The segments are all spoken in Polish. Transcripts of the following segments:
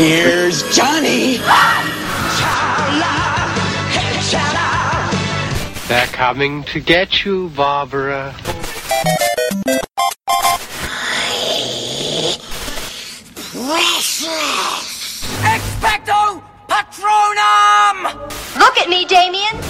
Here's Johnny. They're coming to get you, Barbara. Expecto Patronum! Look at me, Damien.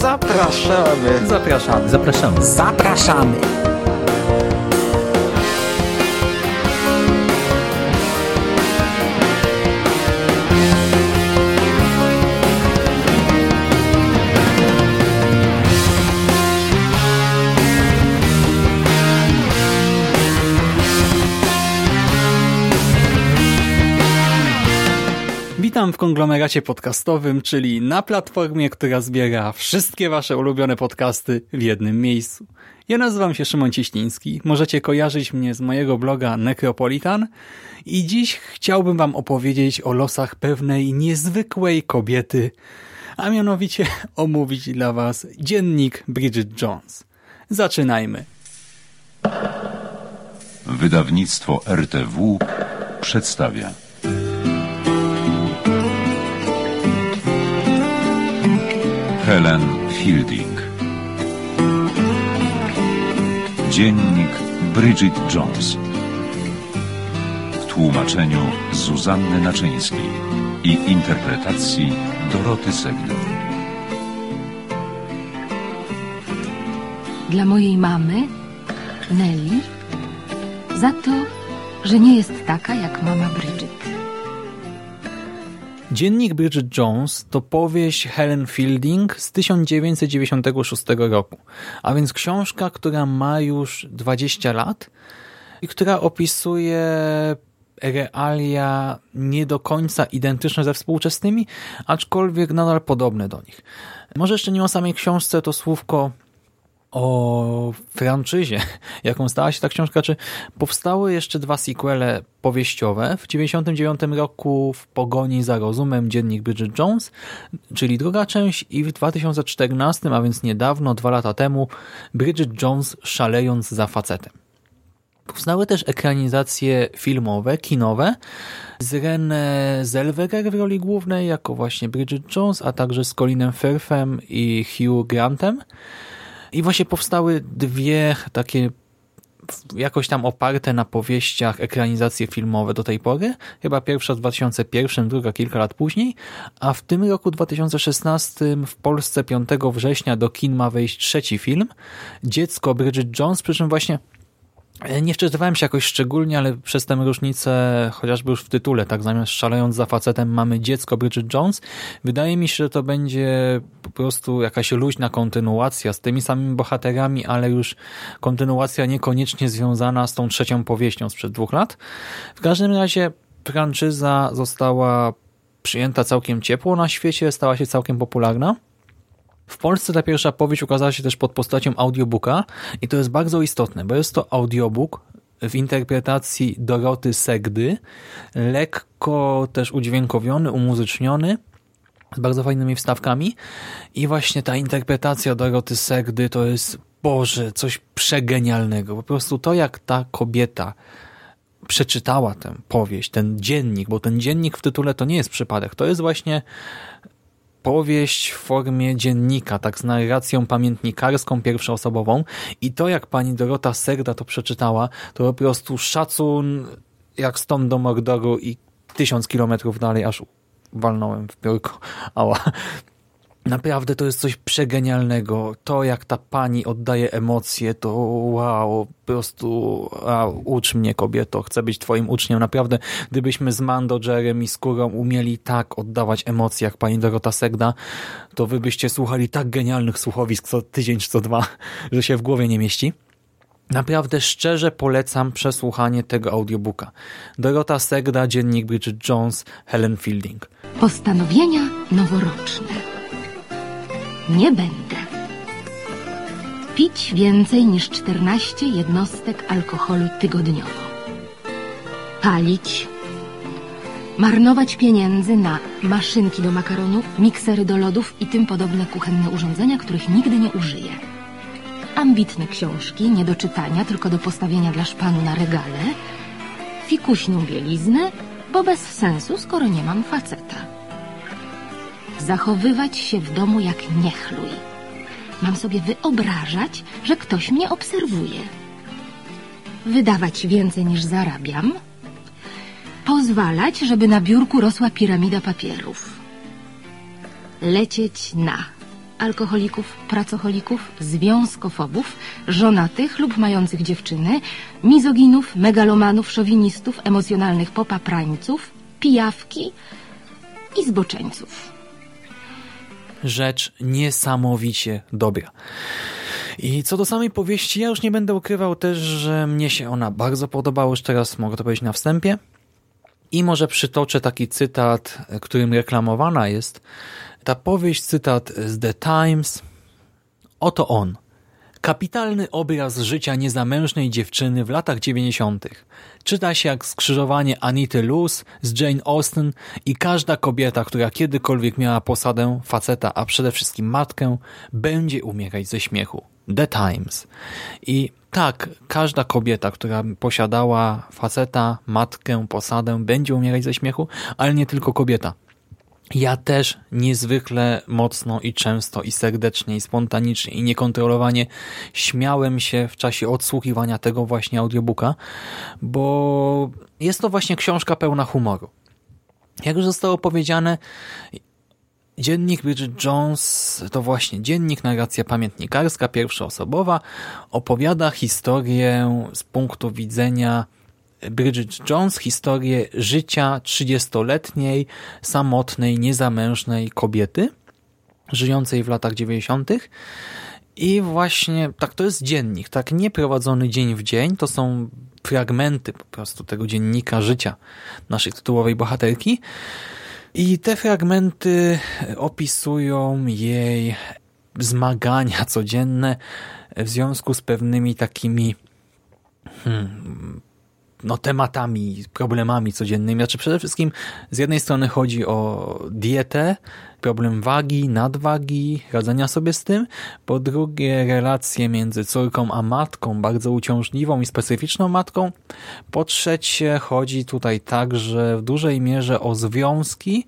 Zapraszamy. Zapraszamy. Zapraszamy. Zapraszamy. Witam w konglomeracie podcastowym, czyli na platformie, która zbiera wszystkie wasze ulubione podcasty w jednym miejscu. Ja nazywam się Szymon Cieśliński, możecie kojarzyć mnie z mojego bloga Necropolitan i dziś chciałbym wam opowiedzieć o losach pewnej niezwykłej kobiety, a mianowicie omówić dla was dziennik Bridget Jones. Zaczynajmy. Wydawnictwo RTW przedstawia. Helen Fielding. Dziennik Bridget Jones. W tłumaczeniu Zuzanny Naczyńskiej i interpretacji Doroty Segdy. Dla mojej mamy, Nelly, za to, że nie jest taka jak mama Bridget. Dziennik Bridget Jones to powieść Helen Fielding z 1996 roku, a więc książka, która ma już 20 lat i która opisuje realia nie do końca identyczne ze współczesnymi, aczkolwiek nadal podobne do nich. Może jeszcze nie o samej książce, to słówko o franczyzie, jaką stała się ta książka, czy powstały jeszcze dwa sequele powieściowe. W 1999 roku w Pogoni za rozumem dziennik Bridget Jones, czyli druga część i w 2014, a więc niedawno, dwa lata temu, Bridget Jones szalejąc za facetem. Powstały też ekranizacje filmowe, kinowe z René Zellweger w roli głównej jako właśnie Bridget Jones, a także z Colinem Firthem i Hugh Grantem. I właśnie powstały dwie takie jakoś tam oparte na powieściach ekranizacje filmowe do tej pory. Chyba pierwsza w 2001, druga kilka lat później, a w tym roku 2016 w Polsce 5 września do kin ma wejść trzeci film Dziecko Bridget Jones, przy czym właśnie nie wczytywałem się jakoś szczególnie, ale przez tę różnicę, chociażby już w tytule, tak zamiast szalejąc za facetem mamy dziecko Bridget Jones, wydaje mi się, że to będzie po prostu jakaś luźna kontynuacja z tymi samymi bohaterami, ale już kontynuacja niekoniecznie związana z tą trzecią powieścią sprzed dwóch lat. W każdym razie franczyza została przyjęta całkiem ciepło na świecie, stała się całkiem popularna. W Polsce ta pierwsza powieść ukazała się też pod postacią audiobooka i to jest bardzo istotne, bo jest to audiobook w interpretacji Doroty Segdy, lekko też udźwiękowiony, umuzyczniony, z bardzo fajnymi wstawkami i właśnie ta interpretacja Doroty Segdy to jest, Boże, coś przegenialnego. Po prostu to, jak ta kobieta przeczytała tę powieść, ten dziennik, bo ten dziennik w tytule to nie jest przypadek, to jest właśnie powieść w formie dziennika, tak z narracją pamiętnikarską, pierwszoosobową i to jak pani Dorota Serda to przeczytała, to po prostu szacun jak stąd do Mordoru i tysiąc kilometrów dalej, aż walnąłem w piórko. Ała. Naprawdę to jest coś przegenialnego. To, jak ta pani oddaje emocje, to wow, po prostu a, ucz mnie kobieto, chcę być twoim uczniem. Naprawdę, gdybyśmy z Mando, Jerem i Skórą umieli tak oddawać emocje, jak pani Dorota Segda, to wy byście słuchali tak genialnych słuchowisk co tydzień czy co dwa, że się w głowie nie mieści. Naprawdę szczerze polecam przesłuchanie tego audiobooka. Dorota Segda, dziennik Bridget Jones, Helen Fielding. Postanowienia noworoczne. Nie będę pić więcej niż 14 jednostek alkoholu tygodniowo. Palić. Marnować pieniędzy na maszynki do makaronu, miksery do lodów i tym podobne kuchenne urządzenia, których nigdy nie użyję. Ambitne książki, nie do czytania, tylko do postawienia dla szpanu na regale. Fikuśną bieliznę, bo bez sensu, skoro nie mam faceta zachowywać się w domu jak niechluj. Mam sobie wyobrażać, że ktoś mnie obserwuje. Wydawać więcej niż zarabiam. Pozwalać, żeby na biurku rosła piramida papierów. Lecieć na alkoholików, pracocholików, związkofobów, żonatych lub mających dziewczyny, mizoginów, megalomanów, szowinistów, emocjonalnych popaprańców, pijawki i zboczeńców rzecz niesamowicie dobra. I co do samej powieści, ja już nie będę ukrywał też, że mnie się ona bardzo podobała, już teraz mogę to powiedzieć na wstępie. I może przytoczę taki cytat, którym reklamowana jest. Ta powieść, cytat z The Times. Oto on. Kapitalny obraz życia niezamężnej dziewczyny w latach 90. Czyta się jak skrzyżowanie Anity Luz z Jane Austen i każda kobieta, która kiedykolwiek miała posadę faceta, a przede wszystkim matkę, będzie umierać ze śmiechu. The Times. I tak, każda kobieta, która posiadała faceta, matkę, posadę, będzie umierać ze śmiechu, ale nie tylko kobieta. Ja też niezwykle mocno i często i serdecznie i spontanicznie i niekontrolowanie śmiałem się w czasie odsłuchiwania tego właśnie audiobooka, bo jest to właśnie książka pełna humoru. Jak już zostało powiedziane, Dziennik Bridget Jones to właśnie dziennik, narracja pamiętnikarska, pierwszoosobowa, opowiada historię z punktu widzenia Bridget Jones historię życia 30-letniej, samotnej, niezamężnej kobiety żyjącej w latach 90. I właśnie tak to jest dziennik, tak nie prowadzony dzień w dzień, to są fragmenty po prostu tego dziennika życia naszej tytułowej bohaterki. I te fragmenty opisują jej zmagania codzienne w związku z pewnymi takimi hmm, no, tematami, problemami codziennymi. Znaczy przede wszystkim z jednej strony chodzi o dietę, problem wagi, nadwagi, radzenia sobie z tym. Po drugie relacje między córką a matką, bardzo uciążliwą i specyficzną matką. Po trzecie chodzi tutaj także w dużej mierze o związki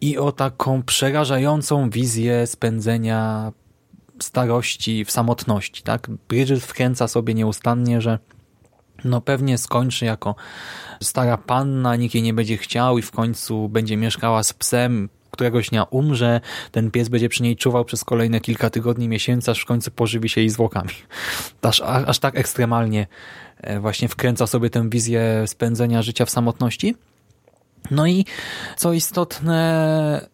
i o taką przerażającą wizję spędzenia starości w samotności. Tak? Bridget wkręca sobie nieustannie, że no pewnie skończy jako stara panna, nikt jej nie będzie chciał i w końcu będzie mieszkała z psem, któregoś dnia umrze, ten pies będzie przy niej czuwał przez kolejne kilka tygodni, miesięcy, aż w końcu pożywi się jej zwłokami. Aż, aż tak ekstremalnie e, właśnie wkręca sobie tę wizję spędzenia życia w samotności. No i co istotne,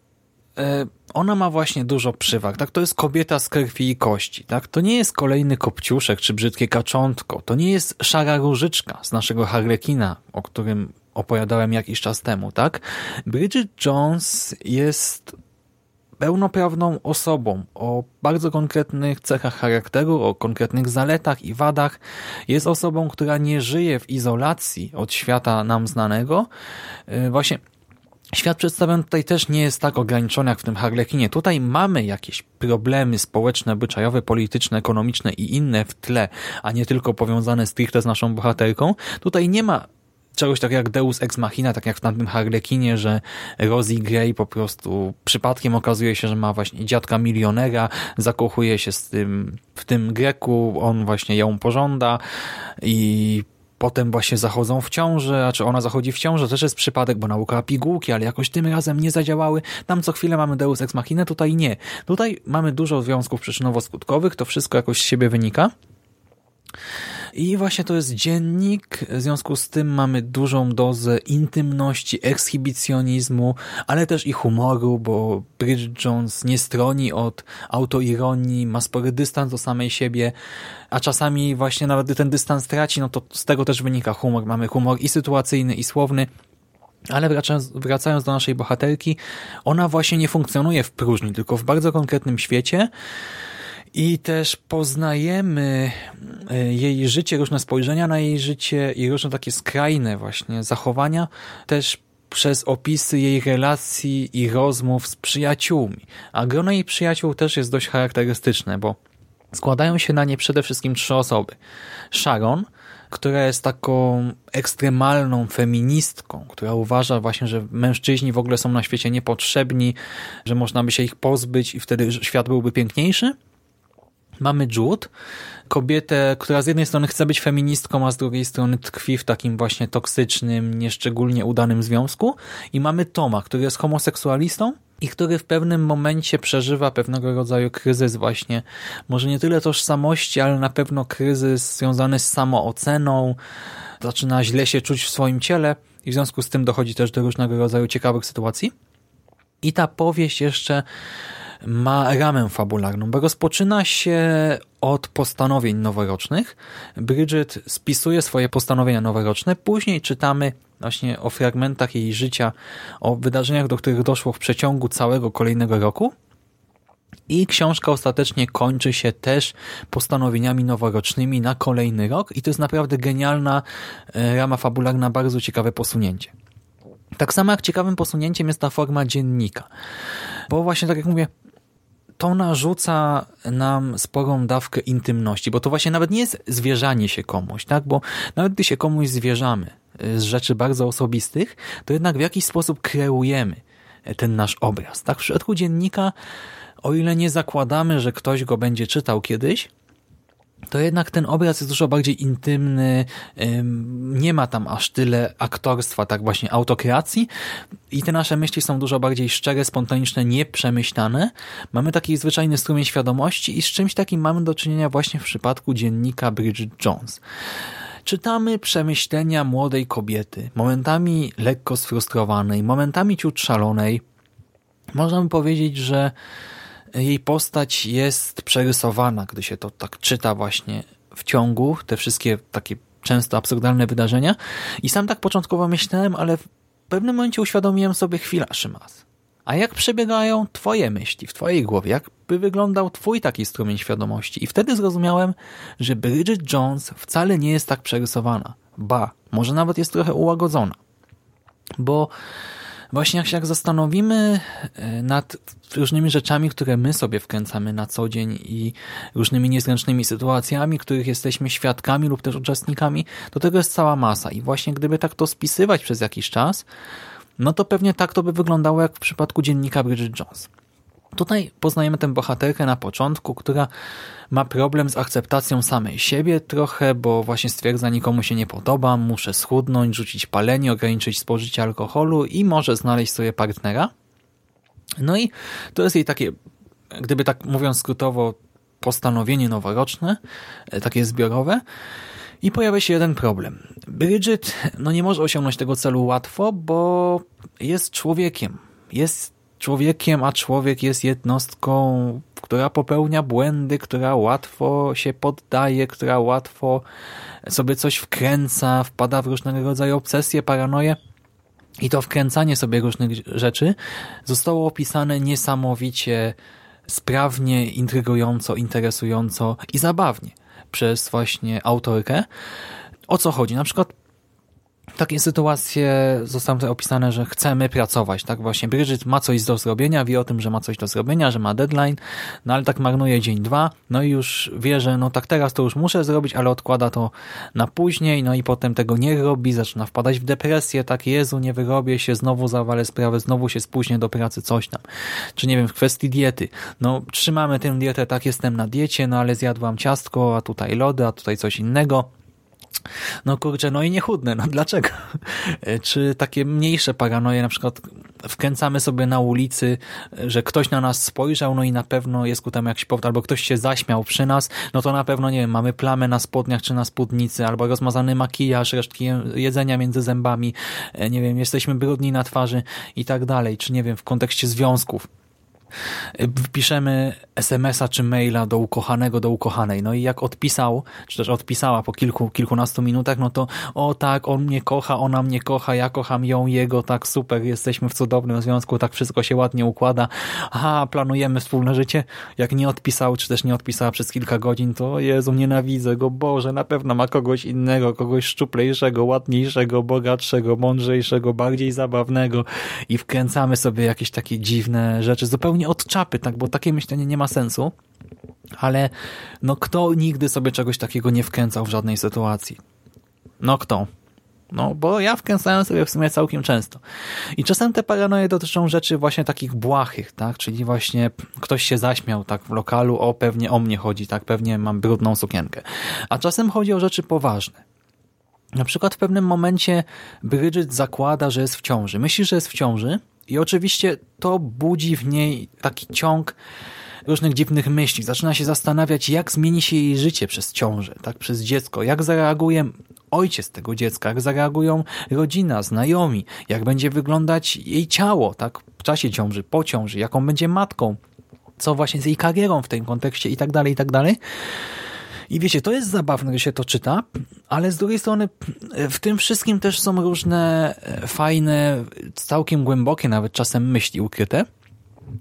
ona ma właśnie dużo przywag. Tak? To jest kobieta z krwi i kości. Tak? To nie jest kolejny kopciuszek czy brzydkie kaczątko. To nie jest szara różyczka z naszego Harlekina, o którym opowiadałem jakiś czas temu. tak? Bridget Jones jest pełnoprawną osobą o bardzo konkretnych cechach charakteru, o konkretnych zaletach i wadach. Jest osobą, która nie żyje w izolacji od świata nam znanego. Y, właśnie Świat przedstawiony tutaj też nie jest tak ograniczony jak w tym Harlekinie. Tutaj mamy jakieś problemy społeczne, obyczajowe, polityczne, ekonomiczne i inne w tle, a nie tylko powiązane stricte z naszą bohaterką. Tutaj nie ma czegoś takiego jak Deus Ex Machina, tak jak w tamtym Harlekinie, że Rosie Grey po prostu przypadkiem okazuje się, że ma właśnie dziadka milionera, zakochuje się z tym, w tym Greku, on właśnie ją pożąda i potem właśnie zachodzą w ciąży, a czy ona zachodzi w ciąży, też jest przypadek, bo nauka pigułki, ale jakoś tym razem nie zadziałały. Tam co chwilę mamy Deus Ex Machina, tutaj nie. Tutaj mamy dużo związków przyczynowo-skutkowych, to wszystko jakoś z siebie wynika. I właśnie to jest dziennik, w związku z tym mamy dużą dozę intymności, ekshibicjonizmu, ale też i humoru, bo Bridget Jones nie stroni od autoironii, ma spory dystans do samej siebie, a czasami właśnie nawet gdy ten dystans traci, no to z tego też wynika humor. Mamy humor i sytuacyjny, i słowny, ale wracając, wracając do naszej bohaterki, ona właśnie nie funkcjonuje w próżni, tylko w bardzo konkretnym świecie, i też poznajemy e, jej życie, różne spojrzenia na jej życie i różne takie skrajne właśnie zachowania też przez opisy jej relacji i rozmów z przyjaciółmi. A grono jej przyjaciół też jest dość charakterystyczne, bo składają się na nie przede wszystkim trzy osoby. Sharon, która jest taką ekstremalną feministką, która uważa właśnie, że mężczyźni w ogóle są na świecie niepotrzebni, że można by się ich pozbyć i wtedy świat byłby piękniejszy. Mamy Jude, kobietę, która z jednej strony chce być feministką, a z drugiej strony tkwi w takim właśnie toksycznym, nieszczególnie udanym związku. I mamy Toma, który jest homoseksualistą i który w pewnym momencie przeżywa pewnego rodzaju kryzys właśnie, może nie tyle tożsamości, ale na pewno kryzys związany z samooceną, zaczyna źle się czuć w swoim ciele i w związku z tym dochodzi też do różnego rodzaju ciekawych sytuacji. I ta powieść jeszcze ma ramę fabularną, bo rozpoczyna się od postanowień noworocznych. Bridget spisuje swoje postanowienia noworoczne, później czytamy właśnie o fragmentach jej życia, o wydarzeniach, do których doszło w przeciągu całego kolejnego roku. I książka ostatecznie kończy się też postanowieniami noworocznymi na kolejny rok i to jest naprawdę genialna e, rama fabularna, bardzo ciekawe posunięcie. Tak samo jak ciekawym posunięciem jest ta forma dziennika. Bo właśnie tak jak mówię, to narzuca nam sporą dawkę intymności, bo to właśnie nawet nie jest zwierzanie się komuś, tak? Bo nawet gdy się komuś zwierzamy y, z rzeczy bardzo osobistych, to jednak w jakiś sposób kreujemy ten nasz obraz. Tak? W przypadku dziennika, o ile nie zakładamy, że ktoś go będzie czytał kiedyś, to jednak ten obraz jest dużo bardziej intymny, nie ma tam aż tyle aktorstwa, tak właśnie autokreacji i te nasze myśli są dużo bardziej szczere, spontaniczne, nieprzemyślane. Mamy taki zwyczajny strumień świadomości i z czymś takim mamy do czynienia właśnie w przypadku dziennika Bridget Jones. Czytamy przemyślenia młodej kobiety, momentami lekko sfrustrowanej, momentami ciut szalonej. Można by powiedzieć, że jej postać jest przerysowana, gdy się to tak czyta właśnie w ciągu, te wszystkie takie często absurdalne wydarzenia. I sam tak początkowo myślałem, ale w pewnym momencie uświadomiłem sobie chwila, Szymas. A jak przebiegają twoje myśli w twojej głowie? Jak by wyglądał twój taki strumień świadomości? I wtedy zrozumiałem, że Bridget Jones wcale nie jest tak przerysowana. Ba, może nawet jest trochę ułagodzona. Bo właśnie jak się jak zastanowimy e, nad różnymi rzeczami, które my sobie wkręcamy na co dzień i różnymi niezręcznymi sytuacjami, których jesteśmy świadkami lub też uczestnikami, to tego jest cała masa. I właśnie gdyby tak to spisywać przez jakiś czas, no to pewnie tak to by wyglądało jak w przypadku dziennika Bridget Jones. Tutaj poznajemy tę bohaterkę na początku, która ma problem z akceptacją samej siebie trochę, bo właśnie stwierdza, nikomu się nie podoba, muszę schudnąć, rzucić palenie, ograniczyć spożycie alkoholu i może znaleźć sobie partnera. No i to jest jej takie, gdyby tak mówiąc skrótowo, postanowienie noworoczne, e, takie zbiorowe. I pojawia się jeden problem. Bridget no nie może osiągnąć tego celu łatwo, bo jest człowiekiem. Jest człowiekiem, a człowiek jest jednostką, która popełnia błędy, która łatwo się poddaje, która łatwo sobie coś wkręca, wpada w różnego rodzaju obsesje, paranoje. I to wkręcanie sobie różnych rzeczy zostało opisane niesamowicie sprawnie, intrygująco, interesująco i zabawnie przez właśnie autorkę. O co chodzi? Na przykład takie sytuacje zostały tutaj opisane, że chcemy pracować, tak? Właśnie Bridget ma coś do zrobienia, wie o tym, że ma coś do zrobienia, że ma deadline, no ale tak marnuje dzień, dwa, no i już wie, że no tak teraz to już muszę zrobić, ale odkłada to na później, no i potem tego nie robi, zaczyna wpadać w depresję, tak Jezu, nie wyrobię się, znowu zawalę sprawę, znowu się spóźnię do pracy, coś tam. Czy nie wiem, w kwestii diety, no trzymamy tę dietę, tak jestem na diecie, no ale zjadłam ciastko, a tutaj lody, a tutaj coś innego, No kurczę, no i niechudne, no dlaczego? Czy takie mniejsze paranoje, na przykład wkręcamy sobie na ulicy, że ktoś na nas spojrzał, no i na pewno jest ku temu jakiś powód, albo ktoś się zaśmiał przy nas, no to na pewno, nie wiem, mamy plamę na spodniach czy na spódnicy, albo rozmazany makijaż, resztki jedzenia między zębami, e, nie wiem, jesteśmy brudni na twarzy i tak dalej, czy nie wiem, w kontekście związków wpiszemy SMS-a czy maila do ukochanego, do ukochanej. No i jak odpisał, czy też odpisała po kilku, kilkunastu minutach, no to o tak, on mnie kocha, ona mnie kocha, ja kocham ją, jego, tak super, jesteśmy w cudownym związku, tak wszystko się ładnie układa. Aha, planujemy wspólne życie. Jak nie odpisał, czy też nie odpisała przez kilka godzin, to Jezu, nienawidzę go, Boże, na pewno ma kogoś innego, kogoś szczuplejszego, ładniejszego, bogatszego, mądrzejszego, bardziej zabawnego i wkręcamy sobie jakieś takie dziwne rzeczy, zupełnie zupełnie od czapy, tak, bo takie myślenie nie ma sensu, ale no kto nigdy sobie czegoś takiego nie wkręcał w żadnej sytuacji? No kto? No, bo ja wkręcałem sobie w sumie całkiem często. I czasem te paranoje dotyczą rzeczy właśnie takich błahych, tak? Czyli właśnie ktoś się zaśmiał tak w lokalu, o pewnie o mnie chodzi, tak? Pewnie mam brudną sukienkę. A czasem chodzi o rzeczy poważne. Na przykład w pewnym momencie Bridget zakłada, że jest w ciąży. Myśli, że jest w ciąży, i oczywiście to budzi w niej taki ciąg różnych dziwnych myśli. Zaczyna się zastanawiać, jak zmieni się jej życie przez ciążę, tak, przez dziecko, jak zareaguje ojciec tego dziecka, jak zareagują rodzina, znajomi, jak będzie wyglądać jej ciało, tak, w czasie ciąży, po ciąży, jaką będzie matką, co właśnie z jej karierą w tym kontekście? I tak dalej, i tak dalej. I wiecie, to jest zabawne, że się to czyta, ale z drugiej strony w tym wszystkim też są różne e, fajne, całkiem głębokie nawet czasem myśli ukryte.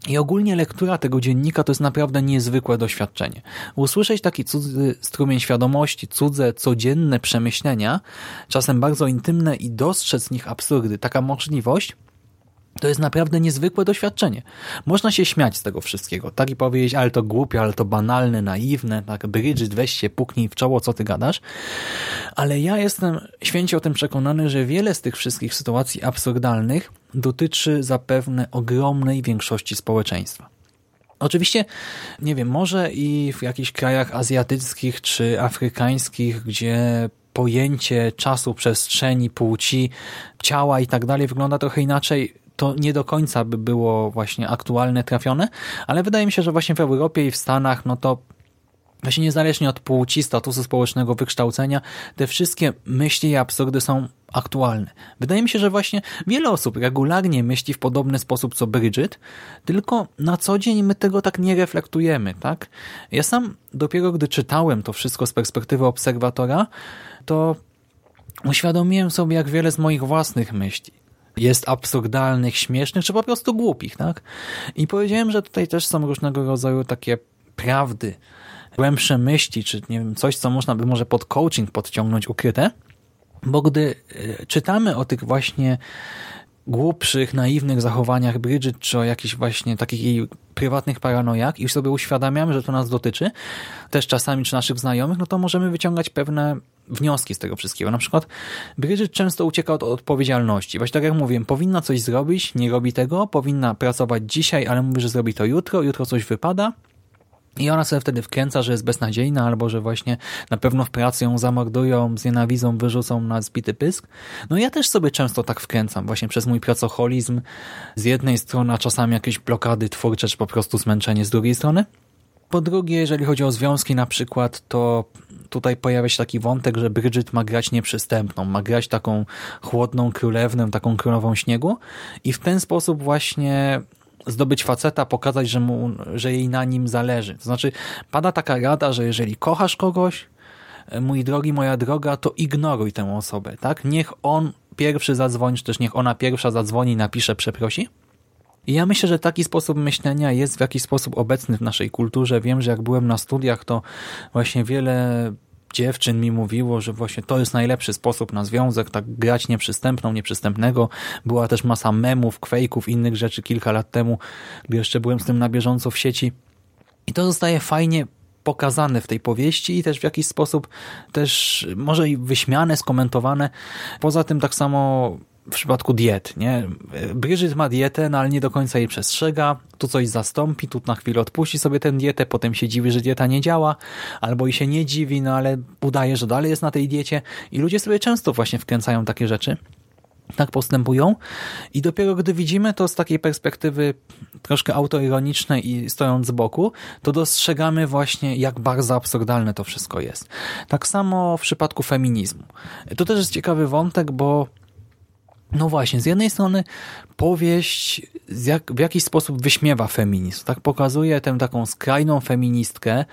I ogólnie lektura tego dziennika to jest naprawdę niezwykłe doświadczenie. Usłyszeć taki cudzy strumień świadomości, cudze, codzienne przemyślenia, czasem bardzo intymne i dostrzec z nich absurdy. Taka możliwość to jest naprawdę niezwykłe doświadczenie. Można się śmiać z tego wszystkiego, tak i powiedzieć, ale to głupie, ale to banalne, naiwne, tak, Bridget, weź się, puknij w czoło, co ty gadasz. Ale ja jestem święcie o tym przekonany, że wiele z tych wszystkich sytuacji absurdalnych dotyczy zapewne ogromnej większości społeczeństwa. Oczywiście, nie wiem, może i w jakichś krajach azjatyckich czy afrykańskich, gdzie pojęcie czasu, przestrzeni, płci, ciała i tak dalej wygląda trochę inaczej, to nie do końca by było właśnie aktualne, trafione, ale wydaje mi się, że właśnie w Europie i w Stanach, no to właśnie niezależnie od płci, statusu społecznego, wykształcenia, te wszystkie myśli i absurdy są aktualne. Wydaje mi się, że właśnie wiele osób regularnie myśli w podobny sposób co Bridget, tylko na co dzień my tego tak nie reflektujemy, tak? Ja sam dopiero gdy czytałem to wszystko z perspektywy obserwatora, to uświadomiłem sobie, jak wiele z moich własnych myśli jest absurdalnych, śmiesznych, czy po prostu głupich, tak? I powiedziałem, że tutaj też są różnego rodzaju takie prawdy, głębsze myśli, czy nie wiem, coś, co można by może pod coaching podciągnąć ukryte, bo gdy e, czytamy o tych właśnie głupszych, naiwnych zachowaniach Bridget, czy o jakichś właśnie takich jej prywatnych paranojach i sobie uświadamiamy, że to nas dotyczy, też czasami czy naszych znajomych, no to możemy wyciągać pewne wnioski z tego wszystkiego. Na przykład Bridget często ucieka od odpowiedzialności. Właśnie tak jak mówiłem, powinna coś zrobić, nie robi tego, powinna pracować dzisiaj, ale mówi, że zrobi to jutro, jutro coś wypada, i ona sobie wtedy wkręca, że jest beznadziejna, albo że właśnie na pewno w pracy ją zamordują, znienawidzą, wyrzucą na zbity pysk. No ja też sobie często tak wkręcam, właśnie przez mój pracoholizm z jednej strony, a czasami jakieś blokady twórcze, czy po prostu zmęczenie z drugiej strony. Po drugie, jeżeli chodzi o związki na przykład, to tutaj pojawia się taki wątek, że Bridget ma grać nieprzystępną, ma grać taką chłodną królewnę, taką królową śniegu i w ten sposób właśnie zdobyć faceta, pokazać, że, mu, że jej na nim zależy. To znaczy, pada taka rada, że jeżeli kochasz kogoś, e, mój drogi, moja droga, to ignoruj tę osobę, tak? Niech on pierwszy zadzwoni, czy też niech ona pierwsza zadzwoni, napisze, przeprosi. I ja myślę, że taki sposób myślenia jest w jakiś sposób obecny w naszej kulturze. Wiem, że jak byłem na studiach, to właśnie wiele dziewczyn mi mówiło, że właśnie to jest najlepszy sposób na związek, tak grać nieprzystępną, nieprzystępnego. Była też masa memów, kwejków, innych rzeczy kilka lat temu, gdy jeszcze byłem z tym na bieżąco w sieci. I to zostaje fajnie pokazane w tej powieści i też w jakiś sposób też może i wyśmiane, skomentowane. Poza tym tak samo w przypadku diet, nie? Bridget ma dietę, no ale nie do końca jej przestrzega, tu coś zastąpi, tu na chwilę odpuści sobie tę dietę, potem się dziwi, że dieta nie działa, albo i się nie dziwi, no ale udaje, że dalej jest na tej diecie i ludzie sobie często właśnie wkręcają takie rzeczy tak postępują i dopiero gdy widzimy to z takiej perspektywy troszkę autoironicznej i stojąc z boku, to dostrzegamy właśnie jak bardzo absurdalne to wszystko jest. Tak samo w przypadku feminizmu. To też jest ciekawy wątek, bo no właśnie, z jednej strony powieść jak, w jakiś sposób wyśmiewa feminizm. Tak pokazuje tę taką skrajną feministkę,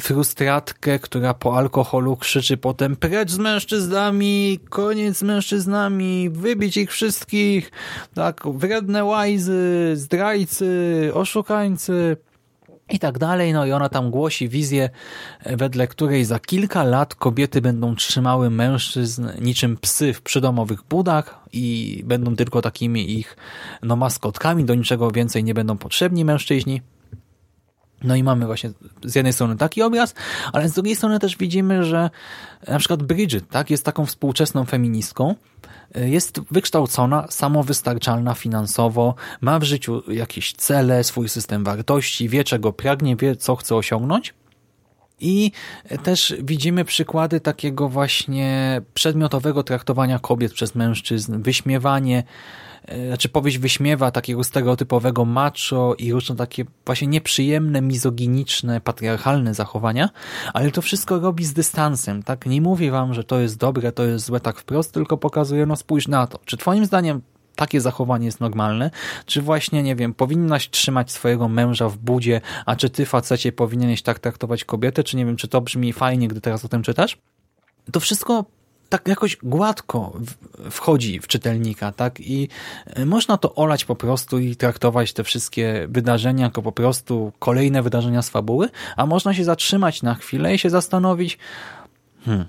frustratkę, która po alkoholu krzyczy potem precz z mężczyznami, koniec z mężczyznami, wybić ich wszystkich, tak, wredne łajzy, zdrajcy, oszukańcy i tak dalej. No i ona tam głosi wizję, wedle której za kilka lat kobiety będą trzymały mężczyzn niczym psy w przydomowych budach i będą tylko takimi ich no, maskotkami, do niczego więcej nie będą potrzebni mężczyźni. No i mamy właśnie z jednej strony taki obraz, ale z drugiej strony też widzimy, że na przykład Bridget tak, jest taką współczesną feministką, jest wykształcona, samowystarczalna finansowo, ma w życiu jakieś cele, swój system wartości, wie czego pragnie, wie co chce osiągnąć. I też widzimy przykłady takiego właśnie przedmiotowego traktowania kobiet przez mężczyzn, wyśmiewanie, E, znaczy powieść wyśmiewa takiego stereotypowego macho i różne takie właśnie nieprzyjemne, mizoginiczne, patriarchalne zachowania, ale to wszystko robi z dystansem, tak? Nie mówi wam, że to jest dobre, to jest złe tak wprost, tylko pokazuje, no spójrz na to. Czy twoim zdaniem takie zachowanie jest normalne? Czy właśnie, nie wiem, powinnaś trzymać swojego męża w budzie, a czy ty, facecie, powinieneś tak traktować kobietę? Czy nie wiem, czy to brzmi fajnie, gdy teraz o tym czytasz? To wszystko tak jakoś gładko wchodzi w czytelnika, tak? I e, można to olać po prostu i traktować te wszystkie wydarzenia jako po prostu kolejne wydarzenia z fabuły, a można się zatrzymać na chwilę i się zastanowić, hmm,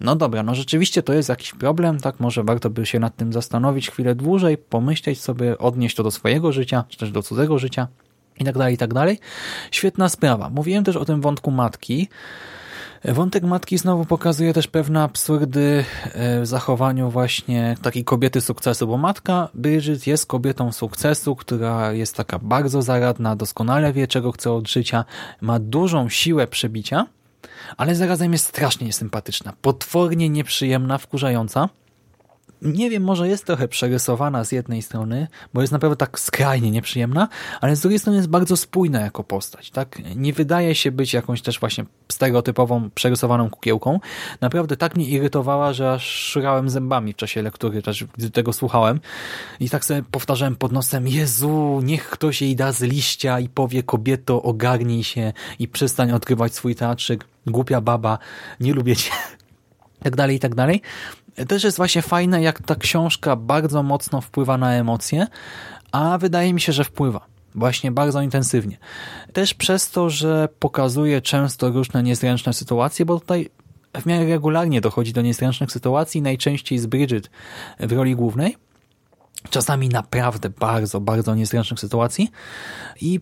no dobra, no rzeczywiście to jest jakiś problem, tak? Może warto by się nad tym zastanowić chwilę dłużej, pomyśleć sobie, odnieść to do swojego życia, czy też do cudzego życia i tak dalej, i tak dalej. Świetna sprawa. Mówiłem też o tym wątku matki, Wątek matki znowu pokazuje też pewne absurdy e, w zachowaniu właśnie takiej kobiety sukcesu, bo matka Bridget jest kobietą sukcesu, która jest taka bardzo zaradna, doskonale wie czego chce od życia, ma dużą siłę przebicia, ale zarazem jest strasznie niesympatyczna, potwornie nieprzyjemna, wkurzająca nie wiem, może jest trochę przerysowana z jednej strony, bo jest naprawdę tak skrajnie nieprzyjemna, ale z drugiej strony jest bardzo spójna jako postać. tak? Nie wydaje się być jakąś też właśnie stereotypową, przerysowaną kukiełką. Naprawdę tak mnie irytowała, że aż szurałem zębami w czasie lektury, też gdy tego słuchałem. I tak sobie powtarzałem pod nosem, Jezu, niech ktoś jej da z liścia i powie kobieto, ogarnij się i przestań odkrywać swój teatrzyk, głupia baba, nie lubię cię. Tak dalej, i tak dalej. Też jest właśnie fajne, jak ta książka bardzo mocno wpływa na emocje, a wydaje mi się, że wpływa. Właśnie bardzo intensywnie. Też przez to, że pokazuje często różne niezręczne sytuacje, bo tutaj w miarę regularnie dochodzi do niezręcznych sytuacji, najczęściej z Bridget w roli głównej. Czasami naprawdę bardzo, bardzo niezręcznych sytuacji. I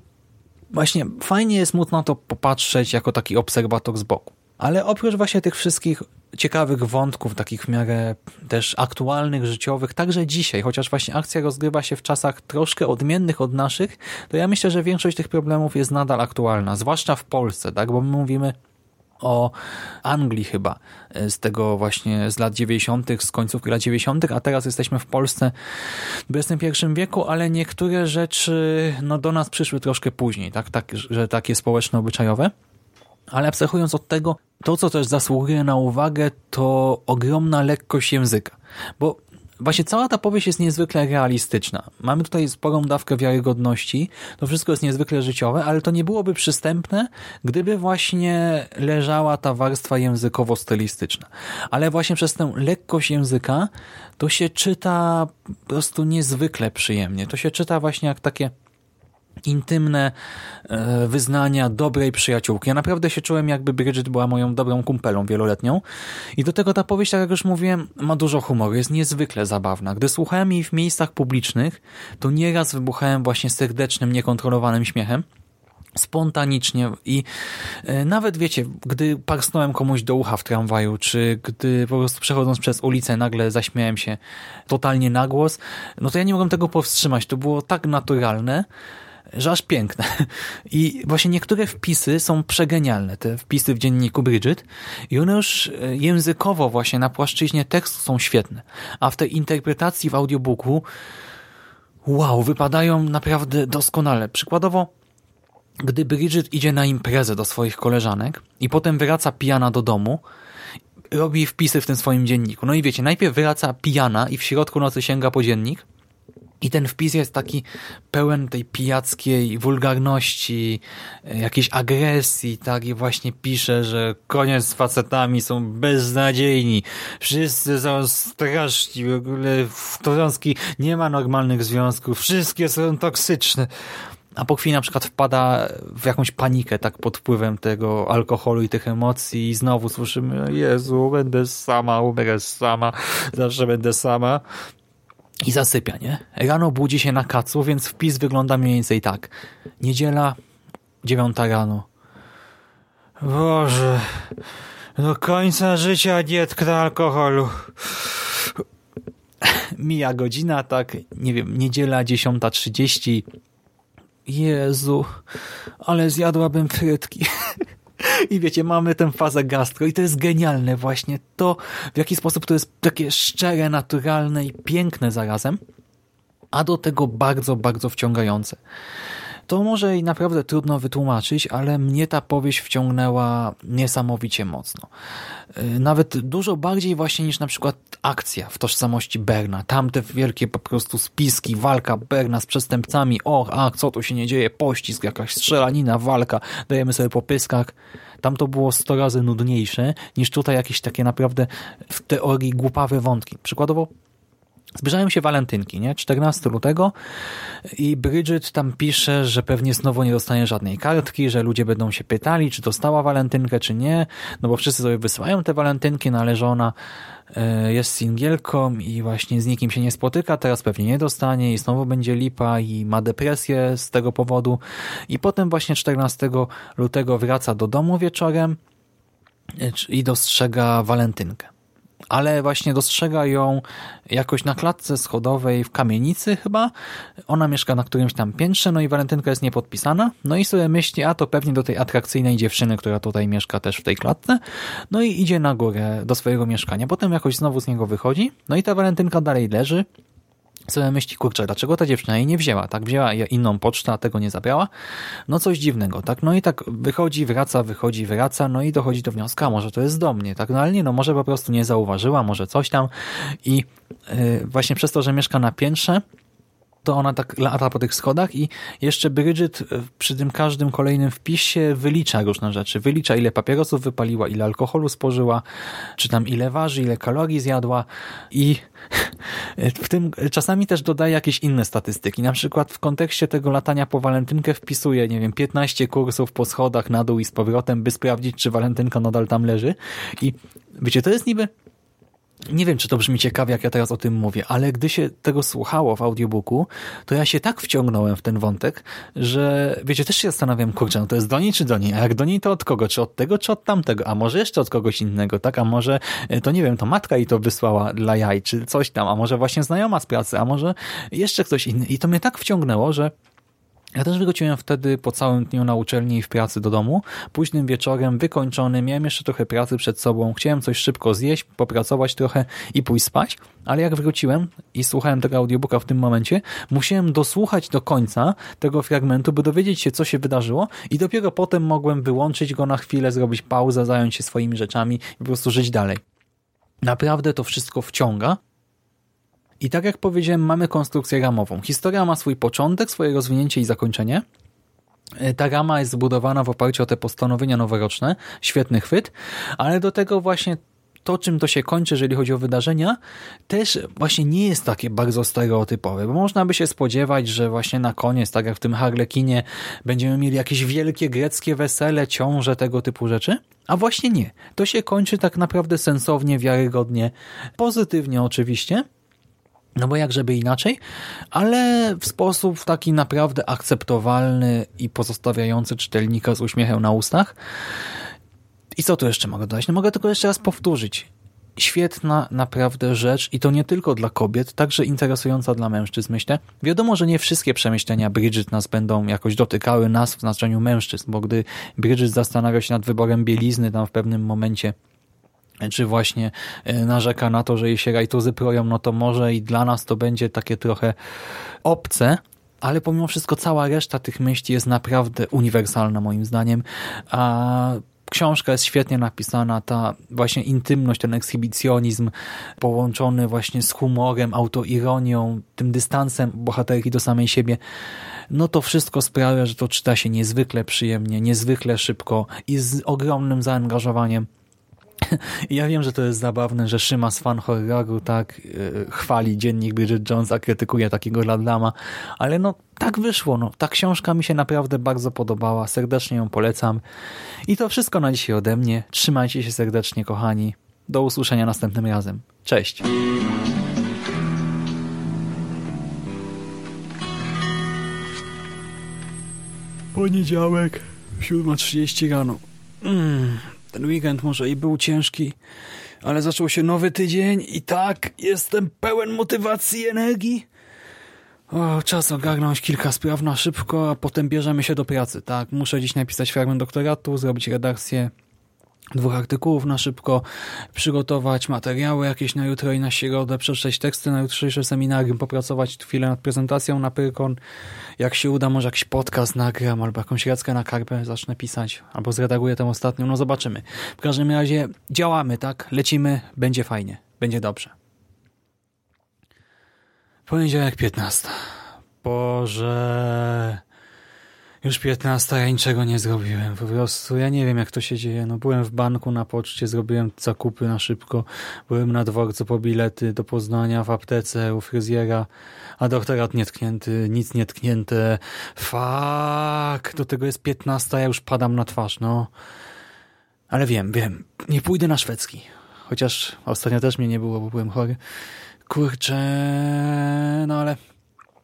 właśnie fajnie jest móc na to popatrzeć jako taki obserwator z boku. Ale oprócz właśnie tych wszystkich ciekawych wątków, takich w miarę też aktualnych, życiowych, także dzisiaj, chociaż właśnie akcja rozgrywa się w czasach troszkę odmiennych od naszych, to ja myślę, że większość tych problemów jest nadal aktualna, zwłaszcza w Polsce, tak, bo my mówimy o Anglii chyba, e, z tego właśnie z lat 90., z końcówki lat 90., a teraz jesteśmy w Polsce w XXI wieku, ale niektóre rzeczy no, do nas przyszły troszkę później, tak, tak że takie społeczno-obyczajowe. Ale abstrahując od tego, to co też zasługuje na uwagę, to ogromna lekkość języka. Bo właśnie cała ta powieść jest niezwykle realistyczna. Mamy tutaj sporą dawkę wiarygodności, to wszystko jest niezwykle życiowe, ale to nie byłoby przystępne, gdyby właśnie leżała ta warstwa językowo-stylistyczna. Ale właśnie przez tę lekkość języka to się czyta po prostu niezwykle przyjemnie. To się czyta właśnie jak takie intymne e, wyznania dobrej przyjaciółki. Ja naprawdę się czułem, jakby Bridget była moją dobrą kumpelą wieloletnią. I do tego ta powieść, tak jak już mówiłem, ma dużo humoru, jest niezwykle zabawna. Gdy słuchałem jej w miejscach publicznych, to nieraz wybuchałem właśnie serdecznym, niekontrolowanym śmiechem. spontanicznie i e, nawet wiecie, gdy parsnąłem komuś do ucha w tramwaju, czy gdy po prostu przechodząc przez ulicę nagle zaśmiałem się totalnie na głos, no to ja nie mogłem tego powstrzymać. To było tak naturalne, że aż piękne. I właśnie niektóre wpisy są przegenialne, te wpisy w dzienniku Bridget i one już e, językowo właśnie na płaszczyźnie tekstu są świetne, a w tej interpretacji w audiobooku wow, wypadają naprawdę doskonale. Przykładowo gdy Bridget idzie na imprezę do swoich koleżanek i potem wraca pijana do domu, robi wpisy w tym swoim dzienniku. No i wiecie, najpierw wraca pijana i w środku nocy sięga po dziennik i ten wpis jest taki pełen tej pijackiej wulgarności, e, jakiejś agresji, tak? I właśnie pisze, że koniec z facetami są beznadziejni. Wszyscy są straszni. W ogóle w związki nie ma normalnych związków. Wszystkie są toksyczne a po chwili na przykład wpada w jakąś panikę tak pod wpływem tego alkoholu i tych emocji i znowu słyszymy Jezu, będę sama, umrę sama, zawsze będę sama i zasypia, nie? Rano budzi się na kacu, więc wpis wygląda mniej więcej tak. Niedziela, dziewiąta rano. Boże, do końca życia nie tknę alkoholu. Mija godzina, tak, nie wiem, niedziela, dziesiąta trzydzieści Jezu, ale zjadłabym frytki. I wiecie, mamy tę fazę gastro i to jest genialne właśnie. To, w jaki sposób to jest takie szczere, naturalne i piękne zarazem, a do tego bardzo, bardzo wciągające. To może i naprawdę trudno wytłumaczyć, ale mnie ta powieść wciągnęła niesamowicie mocno. Y, nawet dużo bardziej właśnie niż na przykład akcja w tożsamości Berna. Tamte wielkie po prostu spiski, walka Berna z przestępcami. Och, a co tu się nie dzieje? Pościsk, jakaś strzelanina, walka. Dajemy sobie po pyskach. Tam to było 100 razy nudniejsze niż tutaj jakieś takie naprawdę w teorii głupawe wątki. Przykładowo Zbliżają się walentynki, nie? 14 lutego i Bridget tam pisze, że pewnie znowu nie dostanie żadnej kartki, że ludzie będą się pytali, czy dostała walentynkę, czy nie, no bo wszyscy sobie wysyłają te walentynki, no ale że ona e, jest singielką i właśnie z nikim się nie spotyka, teraz pewnie nie dostanie i znowu będzie lipa i ma depresję z tego powodu i potem właśnie 14 lutego wraca do domu wieczorem e, i dostrzega walentynkę ale właśnie dostrzega ją jakoś na klatce schodowej w kamienicy chyba. Ona mieszka na którymś tam piętrze, no i walentynka jest niepodpisana. No i sobie myśli, a to pewnie do tej atrakcyjnej dziewczyny, która tutaj mieszka też w tej klatce. No i idzie na górę do swojego mieszkania. Potem jakoś znowu z niego wychodzi. No i ta walentynka dalej leży sobie myśli, kurczę, dlaczego ta dziewczyna jej nie wzięła, tak? Wzięła inną pocztę, a tego nie zabrała. No coś dziwnego, tak? No i tak wychodzi, wraca, wychodzi, wraca, no i dochodzi do wniosku, może to jest do mnie, tak? No ale nie, no może po prostu nie zauważyła, może coś tam i yy, właśnie przez to, że mieszka na piętrze, to ona tak lata po tych schodach i jeszcze Bridget e, przy tym każdym kolejnym wpisie wylicza różne rzeczy. Wylicza ile papierosów wypaliła, ile alkoholu spożyła, czy tam ile waży, ile kalorii zjadła i w tym czasami też dodaje jakieś inne statystyki. Na przykład w kontekście tego latania po walentynkę wpisuje, nie wiem, 15 kursów po schodach na dół i z powrotem, by sprawdzić, czy walentynka nadal tam leży. I wiecie, to jest niby nie wiem, czy to brzmi ciekawie, jak ja teraz o tym mówię, ale gdy się tego słuchało w audiobooku, to ja się tak wciągnąłem w ten wątek, że wiecie, też się zastanawiam, kurczę, no to jest do niej czy do niej? A jak do niej, to od kogo? Czy od tego, czy od tamtego? A może jeszcze od kogoś innego, tak? A może, e, to nie wiem, to matka jej to wysłała dla jaj, czy coś tam, a może właśnie znajoma z pracy, a może jeszcze ktoś inny. I to mnie tak wciągnęło, że ja też wróciłem wtedy po całym dniu na uczelni i w pracy do domu. Późnym wieczorem, wykończony, miałem jeszcze trochę pracy przed sobą. Chciałem coś szybko zjeść, popracować trochę i pójść spać. Ale jak wróciłem i słuchałem tego audiobooka w tym momencie, musiałem dosłuchać do końca tego fragmentu, by dowiedzieć się, co się wydarzyło i dopiero potem mogłem wyłączyć go na chwilę, zrobić pauzę, zająć się swoimi rzeczami i po prostu żyć dalej. Naprawdę to wszystko wciąga i tak jak powiedziałem, mamy konstrukcję ramową. Historia ma swój początek, swoje rozwinięcie i zakończenie. E, ta rama jest zbudowana w oparciu o te postanowienia noworoczne, świetny chwyt, ale do tego właśnie to, czym to się kończy, jeżeli chodzi o wydarzenia, też właśnie nie jest takie bardzo stereotypowe, bo można by się spodziewać, że właśnie na koniec, tak jak w tym Harlekinie, będziemy mieli jakieś wielkie greckie wesele, ciąże, tego typu rzeczy, a właśnie nie. To się kończy tak naprawdę sensownie, wiarygodnie, pozytywnie oczywiście, No bo jak żeby inaczej, ale w sposób taki naprawdę akceptowalny i pozostawiający czytelnika z uśmiechem na ustach. I co tu jeszcze mogę dodać? No mogę tylko jeszcze raz powtórzyć. Świetna naprawdę rzecz i to nie tylko dla kobiet, także interesująca dla mężczyzn, myślę. Wiadomo, że nie wszystkie przemyślenia Bridget nas będą jakoś dotykały nas w znaczeniu mężczyzn, bo gdy Bridget zastanawia się nad wyborem bielizny tam w pewnym momencie czy właśnie e, narzeka na to, że jej się rajtuzy proją, no to może i dla nas to będzie takie trochę obce, ale pomimo wszystko cała reszta tych myśli jest naprawdę uniwersalna moim zdaniem, a książka jest świetnie napisana, ta właśnie intymność, ten ekshibicjonizm połączony właśnie z humorem, autoironią, tym dystansem bohaterki do samej siebie, no to wszystko sprawia, że to czyta się niezwykle przyjemnie, niezwykle szybko i z ogromnym zaangażowaniem. Ja wiem, że to jest zabawne, że Szymas fan horroru tak yy, chwali dziennik Bridget Jones, a krytykuje takiego Ladlama, ale no tak wyszło. No. Ta książka mi się naprawdę bardzo podobała. Serdecznie ją polecam. I to wszystko na dzisiaj ode mnie. Trzymajcie się serdecznie, kochani. Do usłyszenia następnym razem. Cześć! Poniedziałek, 7.30 rano. Mm. Ten weekend może i był ciężki, ale zaczął się nowy tydzień i tak, jestem pełen motywacji energii. O, czas ogarnąć kilka spraw na szybko, a potem bierzemy się do pracy. Tak, muszę dziś napisać fragment doktoratu, zrobić redakcję dwóch artykułów na szybko, przygotować materiały jakieś na jutro i na środę, przeczytać teksty na jutrzejsze seminarium, popracować chwilę nad prezentacją na Pyrkon. Jak się uda, może jakiś podcast nagram albo jakąś rackę na karpę zacznę pisać, albo zredaguję tę ostatnią, no zobaczymy. W każdym razie działamy, tak? Lecimy, będzie fajnie, będzie dobrze. Poniedziałek 15. Boże... Już 15, ja niczego nie zrobiłem. Po prostu ja nie wiem, jak to się dzieje. No, byłem w banku na poczcie, zrobiłem zakupy na szybko. Byłem na dworcu po bilety do Poznania, w aptece, u fryzjera, a doktorat nietknięty, nic nietknięte. Fuck, do tego jest 15, ja już padam na twarz, no. Ale wiem, wiem, nie pójdę na szwedzki. Chociaż ostatnio też mnie nie było, bo byłem chory. Kurczę, no ale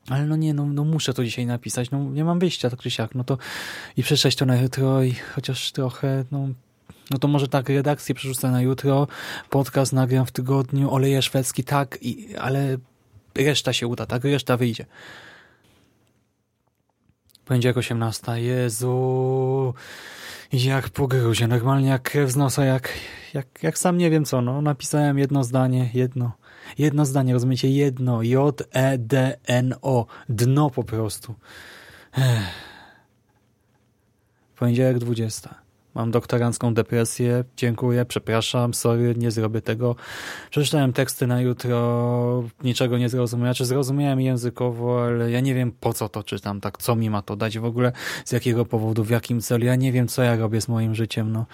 ale no nie, no, no muszę to dzisiaj napisać, no nie mam wyjścia, tak czy siak, no to i przeczytać to na jutro i chociaż trochę, no, no to może tak, redakcję przerzucę na jutro, podcast nagram w tygodniu, oleje szwedzki, tak, i, ale reszta się uda, tak, reszta wyjdzie. Poniedziałek 18, Jezu, jak po gruzie, normalnie jak krew z nosa, jak, jak, jak sam nie wiem co, no, napisałem jedno zdanie, jedno, Jedno zdanie, rozumiecie? Jedno. J-E-D-N-O. Dno po prostu. Ech. Poniedziałek 20. Mam doktorancką depresję. Dziękuję, przepraszam, sorry, nie zrobię tego. Przeczytałem teksty na jutro, niczego nie zrozumiałem. Czy zrozumiałem językowo, ale ja nie wiem po co to czytam, tak co mi ma to dać w ogóle, z jakiego powodu, w jakim celu. Ja nie wiem, co ja robię z moim życiem. No.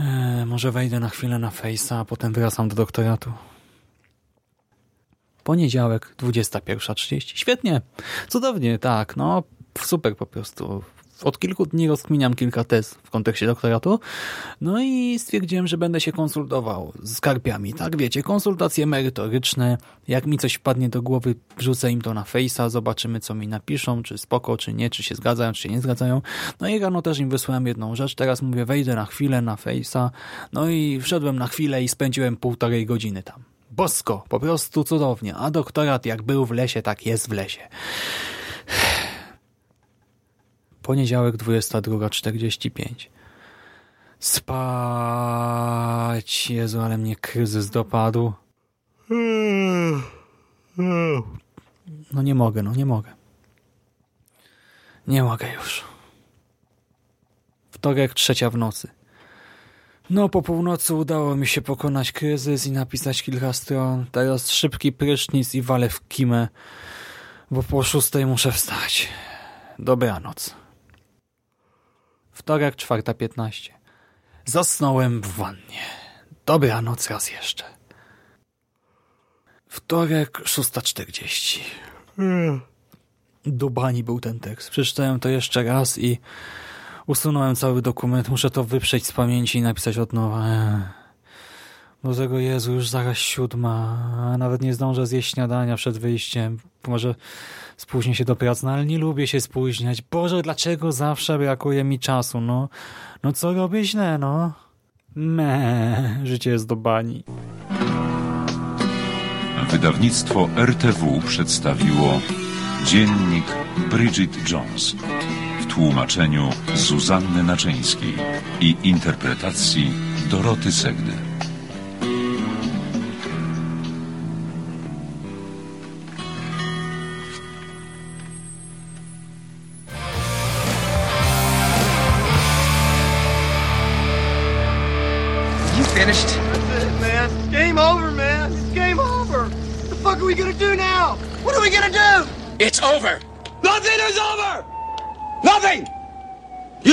Eee, może wejdę na chwilę na Face'a, a potem wracam do doktoratu. Poniedziałek, 21.30. Świetnie, cudownie, tak, no super po prostu. Od kilku dni rozkminiam kilka tez w kontekście doktoratu, no i stwierdziłem, że będę się konsultował z karpiami. Tak, wiecie, konsultacje merytoryczne. Jak mi coś wpadnie do głowy, wrzucę im to na Face'a, zobaczymy, co mi napiszą, czy spoko, czy nie, czy się zgadzają, czy się nie zgadzają. No i rano też im wysłałem jedną rzecz. Teraz mówię, wejdę na chwilę na Face'a. No i wszedłem na chwilę i spędziłem półtorej godziny tam. Bosko, po prostu cudownie. A doktorat jak był w lesie, tak jest w lesie. Poniedziałek 22.45. Spać. Jezu, ale mnie kryzys dopadł. No nie mogę, no nie mogę. Nie mogę już. Wtorek, trzecia w nocy. No, po północy udało mi się pokonać kryzys i napisać kilka stron. Teraz szybki prysznic i walę w kimę, bo po szóstej muszę wstać. Dobranoc. Wtorek, czwarta piętnaście. Zasnąłem w wannie. Dobranoc raz jeszcze. Wtorek, szósta czterdzieści. Do bani był ten tekst. Przeczytałem to jeszcze raz i Usunąłem cały dokument, muszę to wyprzeć z pamięci i napisać od nowa. Do tego Jezu, już zaraz siódma, nawet nie zdążę zjeść śniadania przed wyjściem. Może spóźnię się do pracy, no ale nie lubię się spóźniać. Boże, dlaczego zawsze brakuje mi czasu, no? No co robię źle, no? Me, życie jest do bani. Wydawnictwo RTV przedstawiło Dziennik Bridget Jones w tłumaczeniu Zuzanny Naczyńskiej i interpretacji Doroty Segdy.